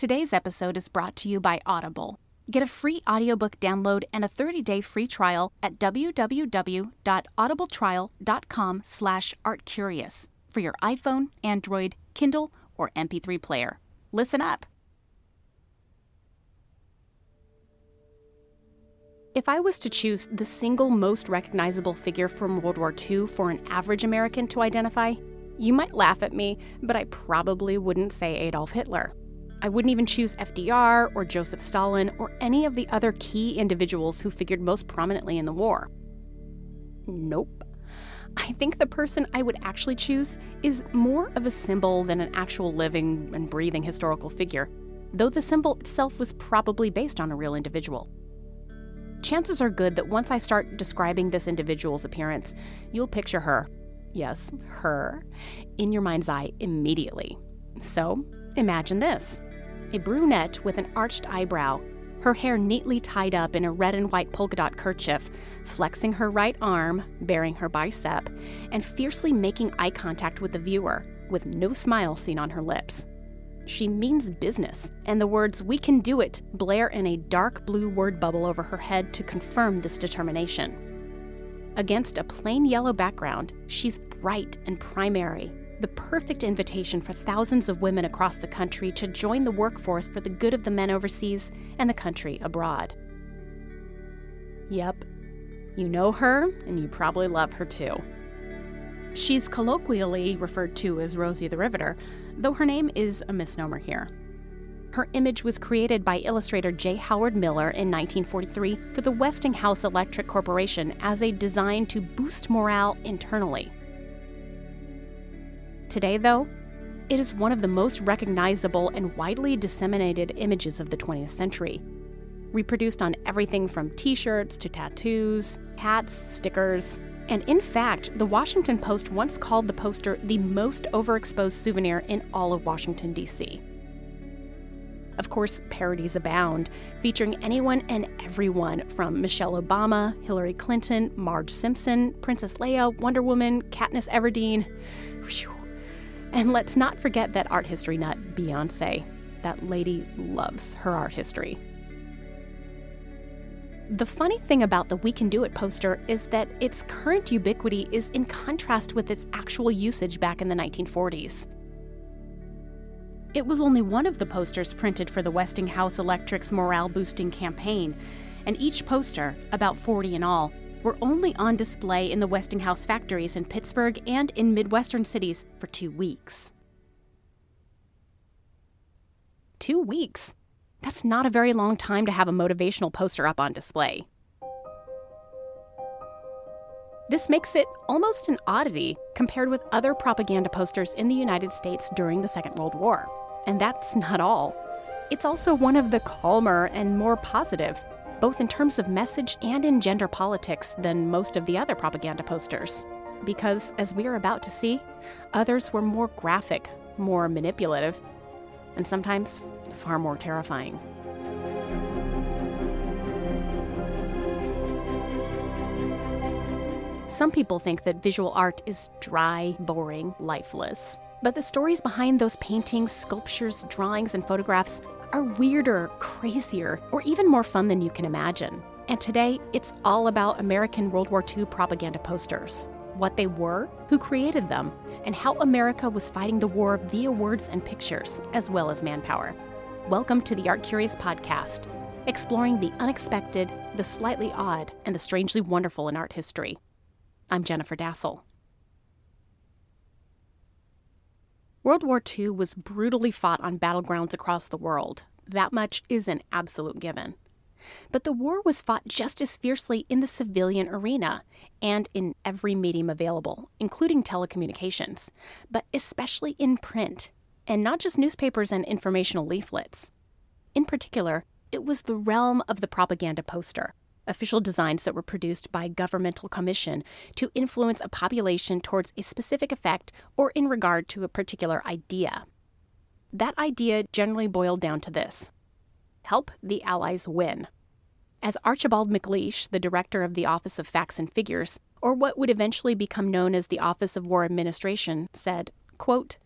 Today's episode is brought to you by Audible. Get a free audiobook download and a 30-day free trial at www.audibletrial.com slash artcurious for your iPhone, Android, Kindle, or MP3 player. Listen up. If I was to choose the single most recognizable figure from World War II for an average American to identify, you might laugh at me, but I probably wouldn't say Adolf Hitler. I wouldn't even choose FDR or Joseph Stalin or any of the other key individuals who figured most prominently in the war. Nope. I think the person I would actually choose is more of a symbol than an actual living and breathing historical figure, though the symbol itself was probably based on a real individual. Chances are good that once I start describing this individual's appearance, you'll picture her, yes, her, in your mind's eye immediately. So, imagine this a brunette with an arched eyebrow, her hair neatly tied up in a red and white polka dot kerchief, flexing her right arm, baring her bicep, and fiercely making eye contact with the viewer, with no smile seen on her lips. She means business, and the words, We can do it, blare in a dark blue word bubble over her head to confirm this determination. Against a plain yellow background, she's bright and primary, the perfect invitation for thousands of women across the country to join the workforce for the good of the men overseas and the country abroad. Yep, you know her, and you probably love her too. She's colloquially referred to as Rosie the Riveter, though her name is a misnomer here. Her image was created by illustrator J. Howard Miller in 1943 for the Westinghouse Electric Corporation as a design to boost morale internally. Today, though, it is one of the most recognizable and widely disseminated images of the 20th century. Reproduced on everything from t shirts to tattoos, hats, stickers, and in fact, the Washington Post once called the poster the most overexposed souvenir in all of Washington, D.C. Of course, parodies abound, featuring anyone and everyone from Michelle Obama, Hillary Clinton, Marge Simpson, Princess Leia, Wonder Woman, Katniss Everdeen. Whew. And let's not forget that art history nut, Beyonce. That lady loves her art history. The funny thing about the We Can Do It poster is that its current ubiquity is in contrast with its actual usage back in the 1940s. It was only one of the posters printed for the Westinghouse Electric's morale boosting campaign, and each poster, about 40 in all, were only on display in the Westinghouse factories in Pittsburgh and in Midwestern cities for two weeks. Two weeks? That's not a very long time to have a motivational poster up on display. This makes it almost an oddity compared with other propaganda posters in the United States during the Second World War. And that's not all. It's also one of the calmer and more positive both in terms of message and in gender politics, than most of the other propaganda posters. Because, as we are about to see, others were more graphic, more manipulative, and sometimes far more terrifying. Some people think that visual art is dry, boring, lifeless. But the stories behind those paintings, sculptures, drawings, and photographs are weirder, crazier, or even more fun than you can imagine. And today, it's all about American World War II propaganda posters what they were, who created them, and how America was fighting the war via words and pictures, as well as manpower. Welcome to the Art Curious podcast, exploring the unexpected, the slightly odd, and the strangely wonderful in art history. I'm Jennifer Dasal. World War II was brutally fought on battlegrounds across the world. That much is an absolute given. But the war was fought just as fiercely in the civilian arena and in every medium available, including telecommunications, but especially in print, and not just newspapers and informational leaflets. In particular, it was the realm of the propaganda poster, official designs that were produced by governmental commission to influence a population towards a specific effect or in regard to a particular idea. That idea generally boiled down to this help the Allies win. As Archibald MacLeish, the director of the Office of Facts and Figures, or what would eventually become known as the Office of War Administration, said, quote,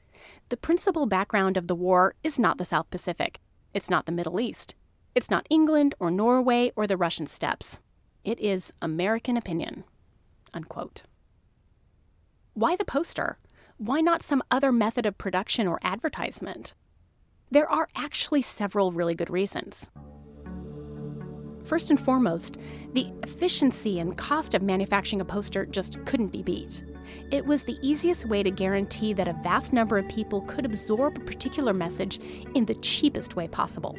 The principal background of the war is not the South Pacific. It's not the Middle East. It's not England or Norway or the Russian steppes. It is American opinion. Unquote. Why the poster? Why not some other method of production or advertisement? There are actually several really good reasons. First and foremost, the efficiency and cost of manufacturing a poster just couldn't be beat. It was the easiest way to guarantee that a vast number of people could absorb a particular message in the cheapest way possible.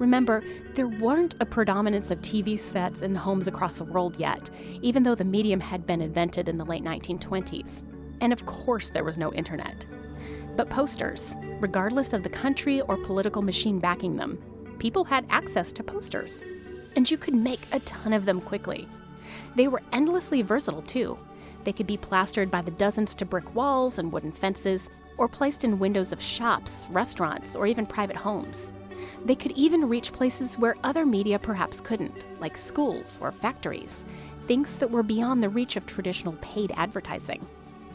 Remember, there weren't a predominance of TV sets in the homes across the world yet, even though the medium had been invented in the late 1920s. And of course, there was no internet. But posters, regardless of the country or political machine backing them, people had access to posters. And you could make a ton of them quickly. They were endlessly versatile, too. They could be plastered by the dozens to brick walls and wooden fences, or placed in windows of shops, restaurants, or even private homes. They could even reach places where other media perhaps couldn't, like schools or factories, things that were beyond the reach of traditional paid advertising.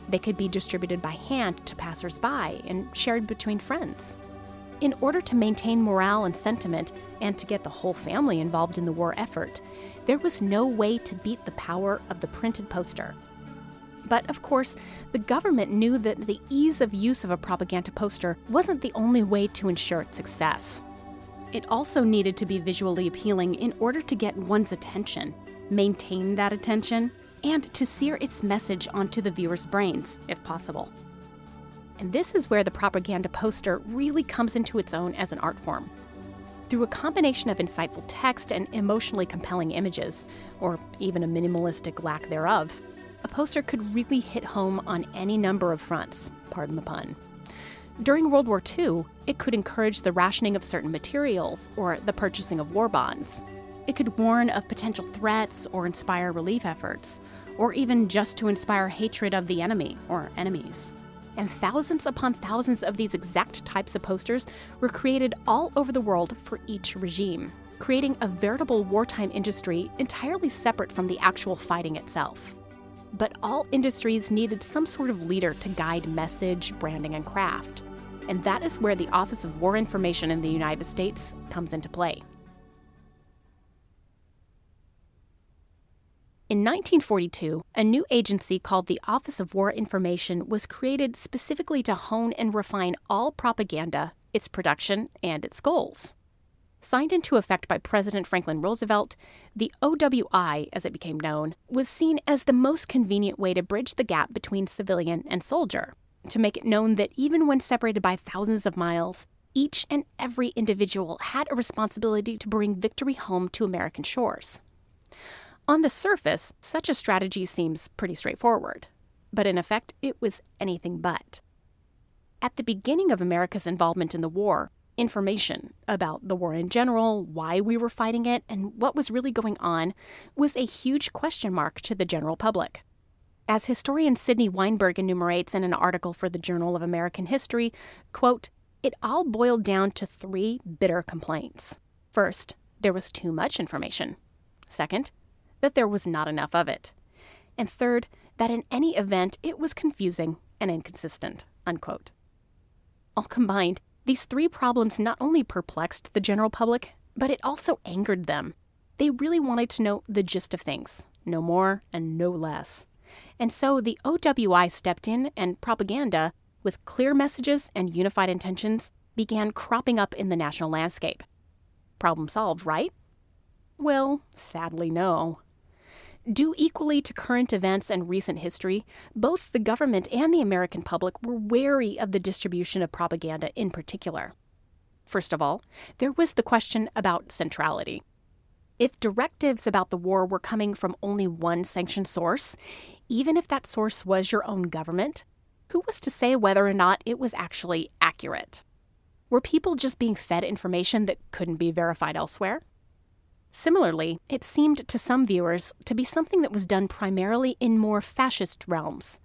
They could be distributed by hand to passersby and shared between friends. In order to maintain morale and sentiment, and to get the whole family involved in the war effort, there was no way to beat the power of the printed poster. But of course, the government knew that the ease of use of a propaganda poster wasn't the only way to ensure its success. It also needed to be visually appealing in order to get one's attention, maintain that attention, and to sear its message onto the viewer's brains, if possible. And this is where the propaganda poster really comes into its own as an art form. Through a combination of insightful text and emotionally compelling images, or even a minimalistic lack thereof, a poster could really hit home on any number of fronts, pardon the pun. During World War II, it could encourage the rationing of certain materials or the purchasing of war bonds. It could warn of potential threats or inspire relief efforts, or even just to inspire hatred of the enemy or enemies. And thousands upon thousands of these exact types of posters were created all over the world for each regime, creating a veritable wartime industry entirely separate from the actual fighting itself. But all industries needed some sort of leader to guide message, branding, and craft. And that is where the Office of War Information in the United States comes into play. In 1942, a new agency called the Office of War Information was created specifically to hone and refine all propaganda, its production, and its goals. Signed into effect by President Franklin Roosevelt, the OWI, as it became known, was seen as the most convenient way to bridge the gap between civilian and soldier, to make it known that even when separated by thousands of miles, each and every individual had a responsibility to bring victory home to American shores. On the surface, such a strategy seems pretty straightforward, but in effect, it was anything but. At the beginning of America's involvement in the war, information about the war in general, why we were fighting it, and what was really going on was a huge question mark to the general public. As historian Sydney Weinberg enumerates in an article for the Journal of American History, quote, it all boiled down to three bitter complaints. First, there was too much information. Second, that there was not enough of it. And third, that in any event it was confusing and inconsistent. Unquote. All combined, these three problems not only perplexed the general public, but it also angered them. They really wanted to know the gist of things, no more and no less. And so the OWI stepped in, and propaganda, with clear messages and unified intentions, began cropping up in the national landscape. Problem solved, right? Well, sadly, no. Due equally to current events and recent history, both the government and the American public were wary of the distribution of propaganda in particular. First of all, there was the question about centrality. If directives about the war were coming from only one sanctioned source, even if that source was your own government, who was to say whether or not it was actually accurate? Were people just being fed information that couldn't be verified elsewhere? Similarly, it seemed to some viewers to be something that was done primarily in more fascist realms.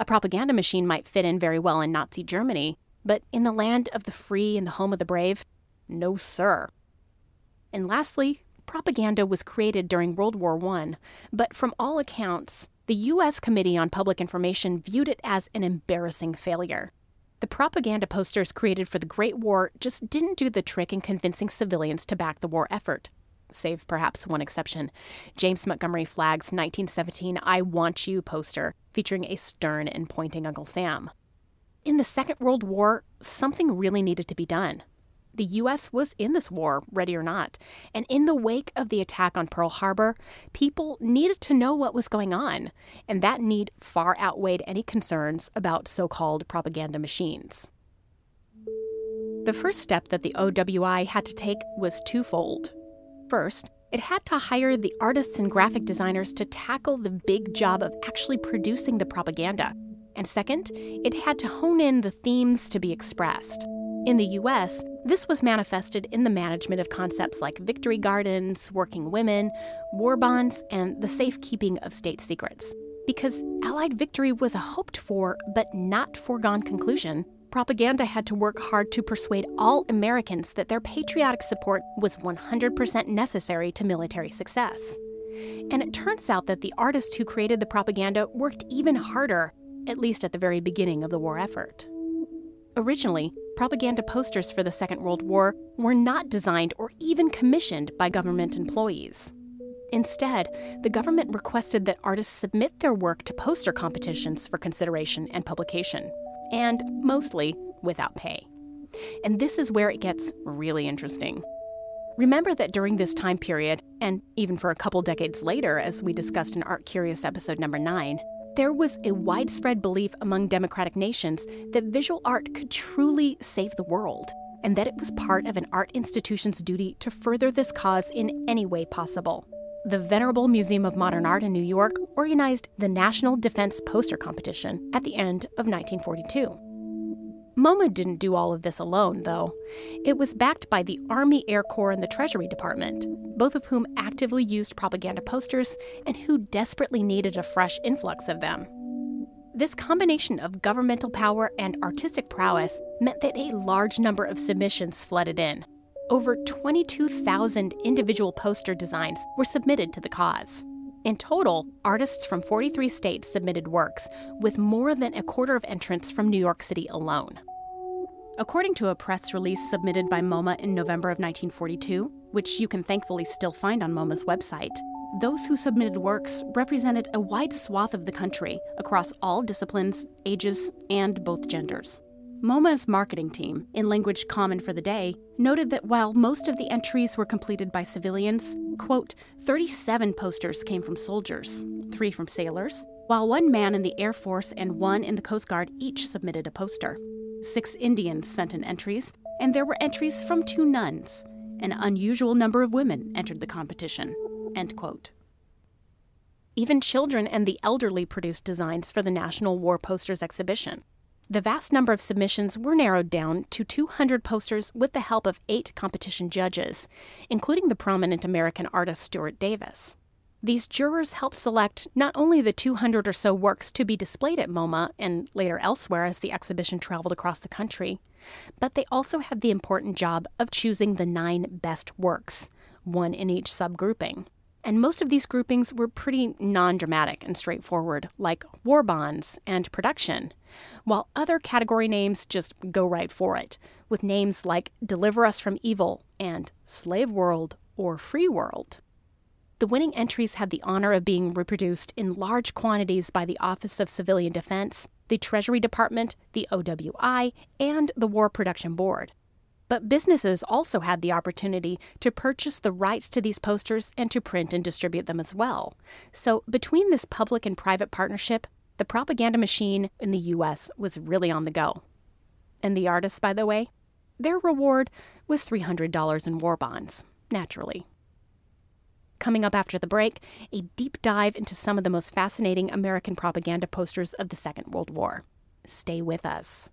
A propaganda machine might fit in very well in Nazi Germany, but in the land of the free and the home of the brave, no sir. And lastly, propaganda was created during World War I, but from all accounts, the U.S. Committee on Public Information viewed it as an embarrassing failure. The propaganda posters created for the Great War just didn't do the trick in convincing civilians to back the war effort. Save perhaps one exception James Montgomery Flagg's 1917 I Want You poster, featuring a stern and pointing Uncle Sam. In the Second World War, something really needed to be done. The U.S. was in this war, ready or not, and in the wake of the attack on Pearl Harbor, people needed to know what was going on, and that need far outweighed any concerns about so called propaganda machines. The first step that the OWI had to take was twofold. First, it had to hire the artists and graphic designers to tackle the big job of actually producing the propaganda. And second, it had to hone in the themes to be expressed. In the US, this was manifested in the management of concepts like victory gardens, working women, war bonds, and the safekeeping of state secrets. Because Allied victory was a hoped for but not foregone conclusion, propaganda had to work hard to persuade all Americans that their patriotic support was 100% necessary to military success. And it turns out that the artists who created the propaganda worked even harder, at least at the very beginning of the war effort. Originally, propaganda posters for the Second World War were not designed or even commissioned by government employees. Instead, the government requested that artists submit their work to poster competitions for consideration and publication, and mostly without pay. And this is where it gets really interesting. Remember that during this time period, and even for a couple decades later, as we discussed in Art Curious episode number 9, there was a widespread belief among democratic nations that visual art could truly save the world, and that it was part of an art institution's duty to further this cause in any way possible. The Venerable Museum of Modern Art in New York organized the National Defense Poster Competition at the end of 1942. MoMA didn't do all of this alone, though. It was backed by the Army Air Corps and the Treasury Department, both of whom actively used propaganda posters and who desperately needed a fresh influx of them. This combination of governmental power and artistic prowess meant that a large number of submissions flooded in. Over 22,000 individual poster designs were submitted to the cause. In total, artists from 43 states submitted works, with more than a quarter of entrants from New York City alone. According to a press release submitted by MoMA in November of 1942, which you can thankfully still find on MoMA's website, those who submitted works represented a wide swath of the country across all disciplines, ages, and both genders. MoMA's marketing team, in language common for the day, noted that while most of the entries were completed by civilians, quote, 37 posters came from soldiers, three from sailors, while one man in the Air Force and one in the Coast Guard each submitted a poster. Six Indians sent in entries, and there were entries from two nuns. An unusual number of women entered the competition. End quote. Even children and the elderly produced designs for the National War Posters exhibition. The vast number of submissions were narrowed down to 200 posters with the help of eight competition judges, including the prominent American artist Stuart Davis. These jurors helped select not only the 200 or so works to be displayed at MoMA and later elsewhere as the exhibition traveled across the country, but they also had the important job of choosing the nine best works, one in each subgrouping. And most of these groupings were pretty non dramatic and straightforward, like war bonds and production, while other category names just go right for it, with names like Deliver Us from Evil and Slave World or Free World. The winning entries had the honor of being reproduced in large quantities by the Office of Civilian Defense, the Treasury Department, the OWI, and the War Production Board. But businesses also had the opportunity to purchase the rights to these posters and to print and distribute them as well. So, between this public and private partnership, the propaganda machine in the US was really on the go. And the artists, by the way, their reward was $300 in war bonds, naturally. Coming up after the break, a deep dive into some of the most fascinating American propaganda posters of the Second World War. Stay with us.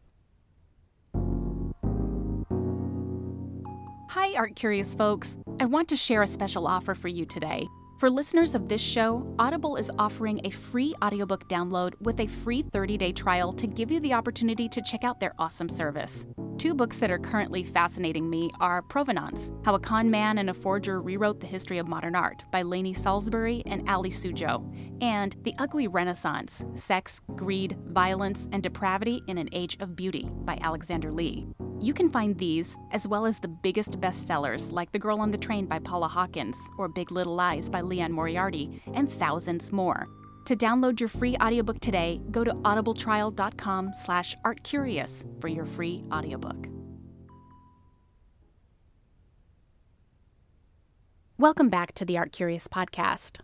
Hi, Art Curious folks. I want to share a special offer for you today. For listeners of this show, Audible is offering a free audiobook download with a free 30 day trial to give you the opportunity to check out their awesome service. Two books that are currently fascinating me are Provenance How a Con Man and a Forger Rewrote the History of Modern Art by Laney Salisbury and Aly Sujo, and The Ugly Renaissance Sex, Greed, Violence, and Depravity in an Age of Beauty by Alexander Lee. You can find these, as well as the biggest bestsellers like The Girl on the Train by Paula Hawkins or Big Little Lies by Liane Moriarty, and thousands more. To download your free audiobook today, go to audibletrial.com slash artcurious for your free audiobook. Welcome back to the Art Curious podcast.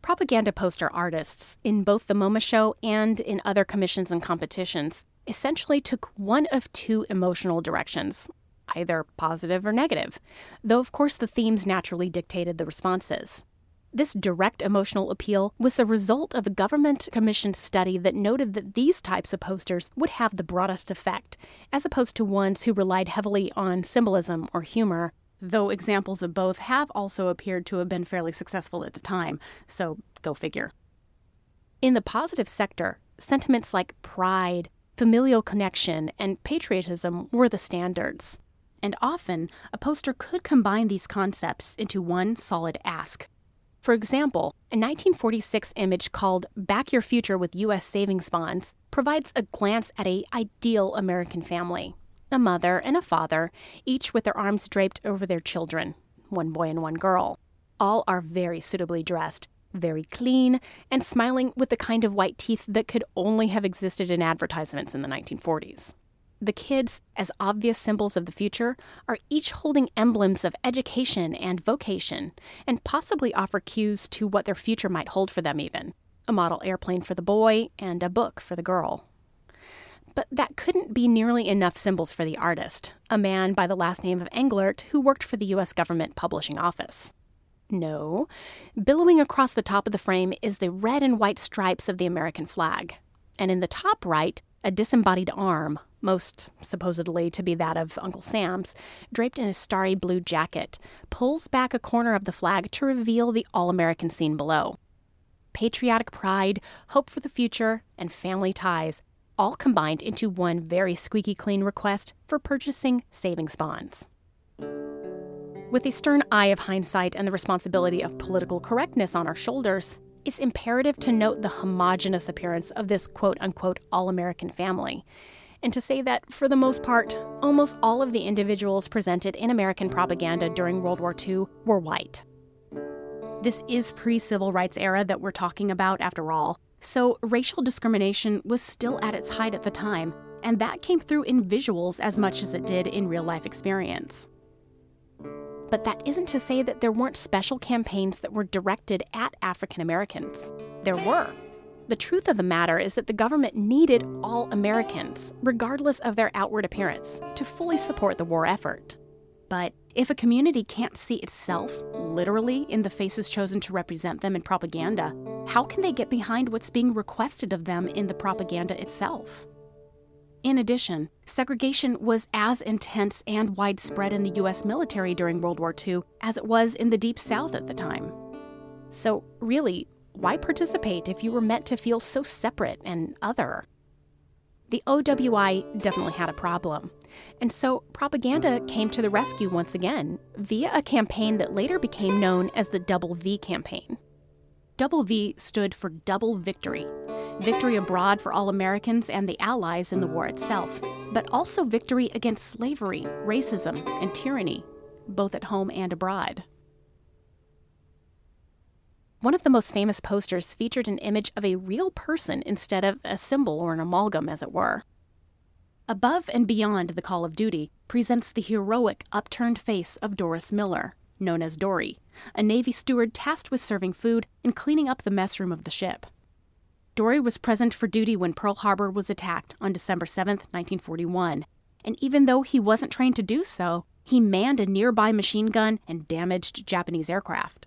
Propaganda poster artists, in both the MoMA show and in other commissions and competitions, essentially took one of two emotional directions, either positive or negative, though of course the themes naturally dictated the responses. This direct emotional appeal was the result of a government commissioned study that noted that these types of posters would have the broadest effect, as opposed to ones who relied heavily on symbolism or humor, though examples of both have also appeared to have been fairly successful at the time, so go figure. In the positive sector, sentiments like pride, familial connection, and patriotism were the standards. And often, a poster could combine these concepts into one solid ask. For example, a 1946 image called Back Your Future with U.S. Savings Bonds provides a glance at a ideal American family. A mother and a father, each with their arms draped over their children, one boy and one girl. All are very suitably dressed, very clean, and smiling with the kind of white teeth that could only have existed in advertisements in the 1940s. The kids, as obvious symbols of the future, are each holding emblems of education and vocation, and possibly offer cues to what their future might hold for them, even a model airplane for the boy and a book for the girl. But that couldn't be nearly enough symbols for the artist, a man by the last name of Englert who worked for the U.S. government publishing office. No, billowing across the top of the frame is the red and white stripes of the American flag. And in the top right, a disembodied arm, most supposedly to be that of Uncle Sam's, draped in a starry blue jacket, pulls back a corner of the flag to reveal the all American scene below. Patriotic pride, hope for the future, and family ties all combined into one very squeaky clean request for purchasing savings bonds. With the stern eye of hindsight and the responsibility of political correctness on our shoulders, it's imperative to note the homogenous appearance of this quote unquote all American family, and to say that, for the most part, almost all of the individuals presented in American propaganda during World War II were white. This is pre civil rights era that we're talking about, after all, so racial discrimination was still at its height at the time, and that came through in visuals as much as it did in real life experience. But that isn't to say that there weren't special campaigns that were directed at African Americans. There were. The truth of the matter is that the government needed all Americans, regardless of their outward appearance, to fully support the war effort. But if a community can't see itself, literally, in the faces chosen to represent them in propaganda, how can they get behind what's being requested of them in the propaganda itself? In addition, segregation was as intense and widespread in the U.S. military during World War II as it was in the Deep South at the time. So, really, why participate if you were meant to feel so separate and other? The OWI definitely had a problem, and so propaganda came to the rescue once again via a campaign that later became known as the Double V campaign. Double V stood for double victory victory abroad for all Americans and the Allies in the war itself, but also victory against slavery, racism, and tyranny, both at home and abroad. One of the most famous posters featured an image of a real person instead of a symbol or an amalgam, as it were. Above and Beyond the Call of Duty presents the heroic, upturned face of Doris Miller, known as Dorie, a Navy steward tasked with serving food and cleaning up the mess room of the ship. Dorie was present for duty when Pearl Harbor was attacked on December 7, 1941, and even though he wasn't trained to do so, he manned a nearby machine gun and damaged Japanese aircraft.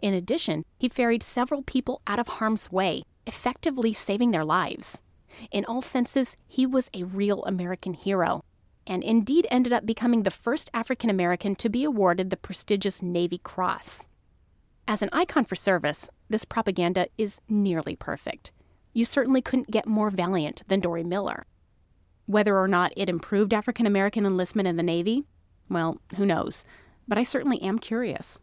In addition, he ferried several people out of harm's way, effectively saving their lives. In all senses, he was a real American hero, and indeed ended up becoming the first African American to be awarded the prestigious Navy Cross. As an icon for service, this propaganda is nearly perfect. You certainly couldn't get more valiant than Dorie Miller. Whether or not it improved African American enlistment in the Navy, well, who knows? But I certainly am curious.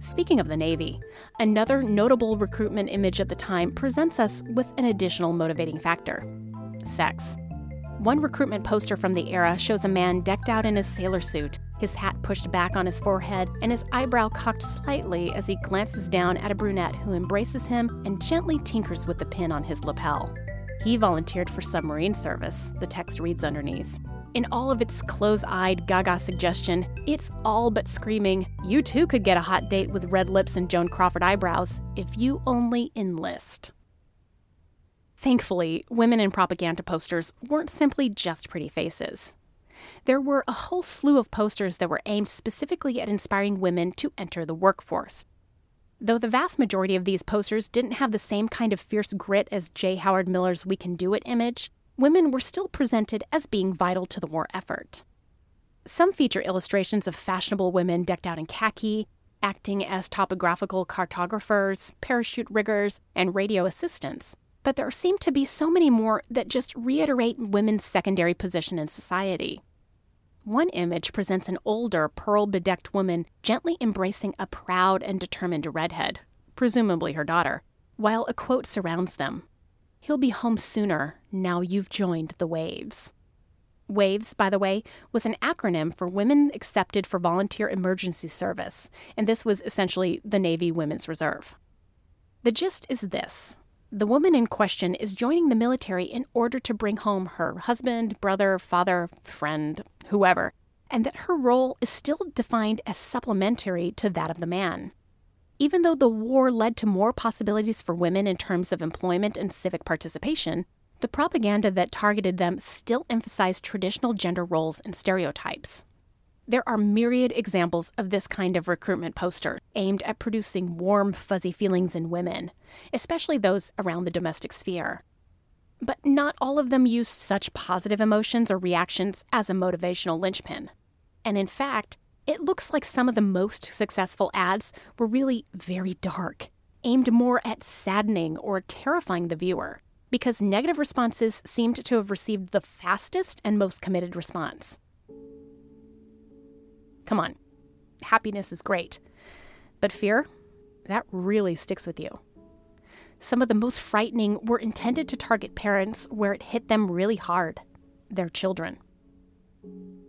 Speaking of the Navy, another notable recruitment image at the time presents us with an additional motivating factor sex. One recruitment poster from the era shows a man decked out in his sailor suit, his hat pushed back on his forehead, and his eyebrow cocked slightly as he glances down at a brunette who embraces him and gently tinkers with the pin on his lapel. He volunteered for submarine service, the text reads underneath. In all of its close eyed gaga suggestion, it's all but screaming, you too could get a hot date with red lips and Joan Crawford eyebrows if you only enlist. Thankfully, women in propaganda posters weren't simply just pretty faces. There were a whole slew of posters that were aimed specifically at inspiring women to enter the workforce. Though the vast majority of these posters didn't have the same kind of fierce grit as J. Howard Miller's We Can Do It image, women were still presented as being vital to the war effort. Some feature illustrations of fashionable women decked out in khaki, acting as topographical cartographers, parachute riggers, and radio assistants. But there seem to be so many more that just reiterate women's secondary position in society. One image presents an older, pearl bedecked woman gently embracing a proud and determined redhead, presumably her daughter, while a quote surrounds them He'll be home sooner now you've joined the Waves. WAVES, by the way, was an acronym for Women Accepted for Volunteer Emergency Service, and this was essentially the Navy Women's Reserve. The gist is this the woman in question is joining the military in order to bring home her husband, brother, father, friend, whoever, and that her role is still defined as supplementary to that of the man. Even though the war led to more possibilities for women in terms of employment and civic participation, the propaganda that targeted them still emphasized traditional gender roles and stereotypes. There are myriad examples of this kind of recruitment poster aimed at producing warm, fuzzy feelings in women, especially those around the domestic sphere. But not all of them used such positive emotions or reactions as a motivational linchpin. And in fact, it looks like some of the most successful ads were really very dark, aimed more at saddening or terrifying the viewer, because negative responses seemed to have received the fastest and most committed response. Come on, happiness is great, but fear, that really sticks with you. Some of the most frightening were intended to target parents where it hit them really hard their children.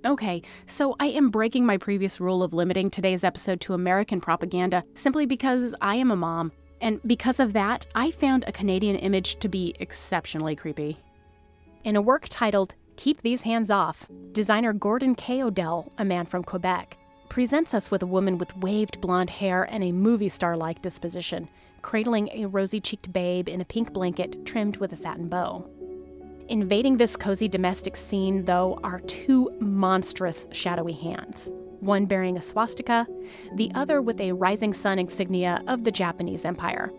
Okay, so I am breaking my previous rule of limiting today's episode to American propaganda simply because I am a mom, and because of that, I found a Canadian image to be exceptionally creepy. In a work titled Keep These Hands Off, designer Gordon K. Odell, a man from Quebec, presents us with a woman with waved blonde hair and a movie star like disposition, cradling a rosy cheeked babe in a pink blanket trimmed with a satin bow. Invading this cozy domestic scene, though, are two monstrous shadowy hands one bearing a swastika, the other with a rising sun insignia of the Japanese Empire.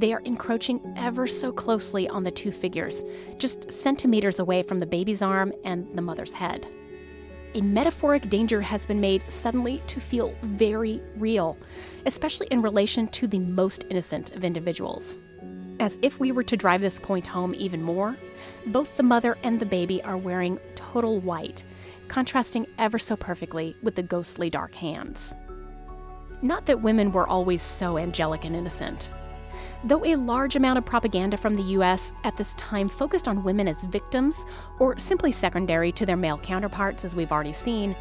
They are encroaching ever so closely on the two figures, just centimeters away from the baby's arm and the mother's head. A metaphoric danger has been made suddenly to feel very real, especially in relation to the most innocent of individuals. As if we were to drive this point home even more, both the mother and the baby are wearing total white, contrasting ever so perfectly with the ghostly dark hands. Not that women were always so angelic and innocent. Though a large amount of propaganda from the US at this time focused on women as victims, or simply secondary to their male counterparts, as we've already seen,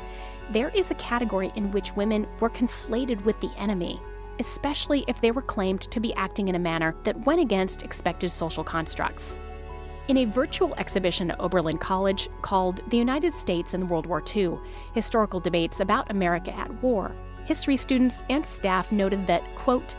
there is a category in which women were conflated with the enemy especially if they were claimed to be acting in a manner that went against expected social constructs. In a virtual exhibition at Oberlin College called The United States in World War II Historical Debates About America at War, history students and staff noted that, quote,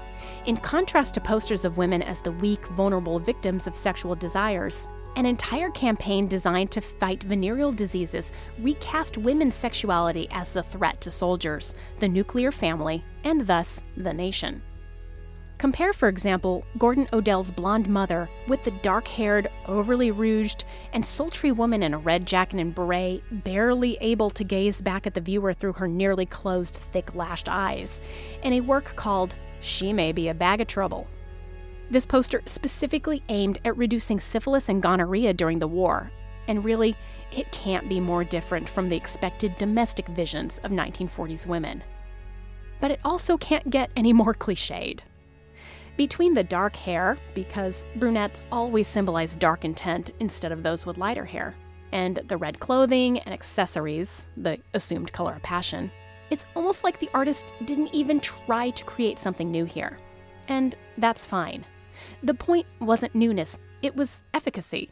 in contrast to posters of women as the weak, vulnerable victims of sexual desires, an entire campaign designed to fight venereal diseases recast women's sexuality as the threat to soldiers, the nuclear family, and thus the nation. Compare, for example, Gordon Odell's blonde mother with the dark haired, overly rouged, and sultry woman in a red jacket and beret, barely able to gaze back at the viewer through her nearly closed, thick lashed eyes, in a work called She May Be a Bag of Trouble This poster specifically aimed at reducing syphilis and gonorrhea during the war, and really, it can't be more different from the expected domestic visions of 1940s women. But it also can't get any more cliched. Between the dark hair, because brunettes always symbolize dark intent instead of those with lighter hair, and the red clothing and accessories, the assumed color of passion, it's almost like the artist didn't even try to create something new here. And that's fine. The point wasn't newness, it was efficacy.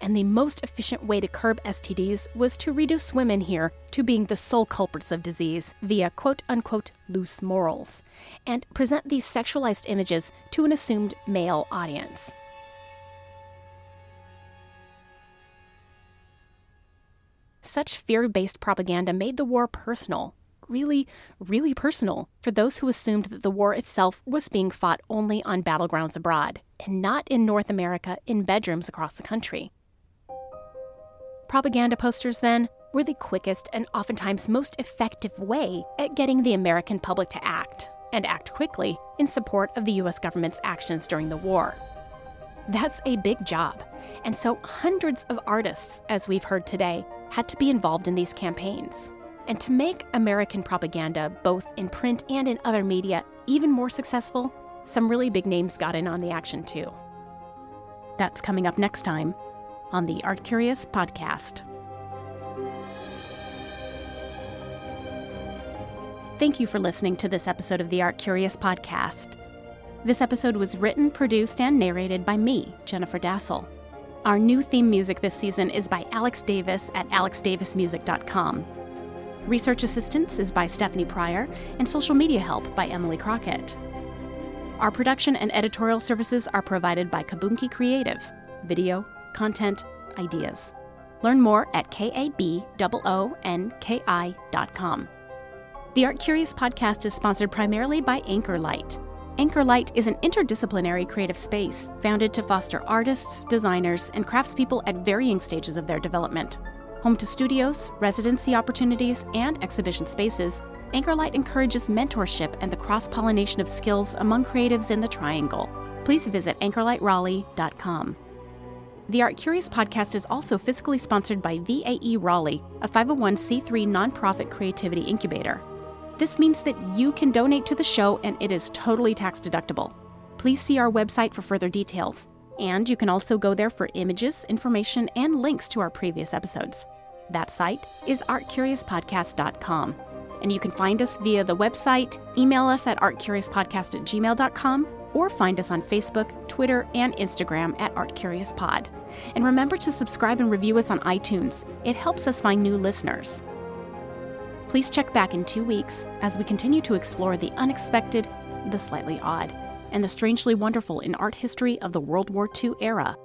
And the most efficient way to curb STDs was to reduce women here to being the sole culprits of disease via quote unquote loose morals, and present these sexualized images to an assumed male audience. Such fear based propaganda made the war personal, really, really personal for those who assumed that the war itself was being fought only on battlegrounds abroad and not in North America in bedrooms across the country. Propaganda posters, then, were the quickest and oftentimes most effective way at getting the American public to act, and act quickly, in support of the US government's actions during the war. That's a big job, and so hundreds of artists, as we've heard today, had to be involved in these campaigns. And to make American propaganda, both in print and in other media, even more successful, some really big names got in on the action too. That's coming up next time on the Art Curious podcast. Thank you for listening to this episode of the Art Curious podcast. This episode was written, produced, and narrated by me, Jennifer Dasal. Our new theme music this season is by Alex Davis at alexdavismusic.com. Research assistance is by Stephanie Pryor, and social media help by Emily Crockett. Our production and editorial services are provided by Kabunki Creative, video, content, ideas. Learn more at kabonki.com. The Art Curious podcast is sponsored primarily by Anchor Light. Anchor Light is an interdisciplinary creative space founded to foster artists, designers, and craftspeople at varying stages of their development. Home to studios, residency opportunities, and exhibition spaces, Anchorlight encourages mentorship and the cross pollination of skills among creatives in the Triangle. Please visit anchorlightraleigh.com. The Art Curious podcast is also physically sponsored by VAE Raleigh, a 501c3 nonprofit creativity incubator. This means that you can donate to the show and it is totally tax deductible. Please see our website for further details. And you can also go there for images, information, and links to our previous episodes. That site is artcuriouspodcast.com. And you can find us via the website, email us at artcuriouspodcast at gmail.com, or find us on Facebook, Twitter, and Instagram at ArtCuriousPod. And remember to subscribe and review us on iTunes. It helps us find new listeners. Please check back in two weeks as we continue to explore the unexpected, the slightly odd, and the strangely wonderful in art history of the World War II era.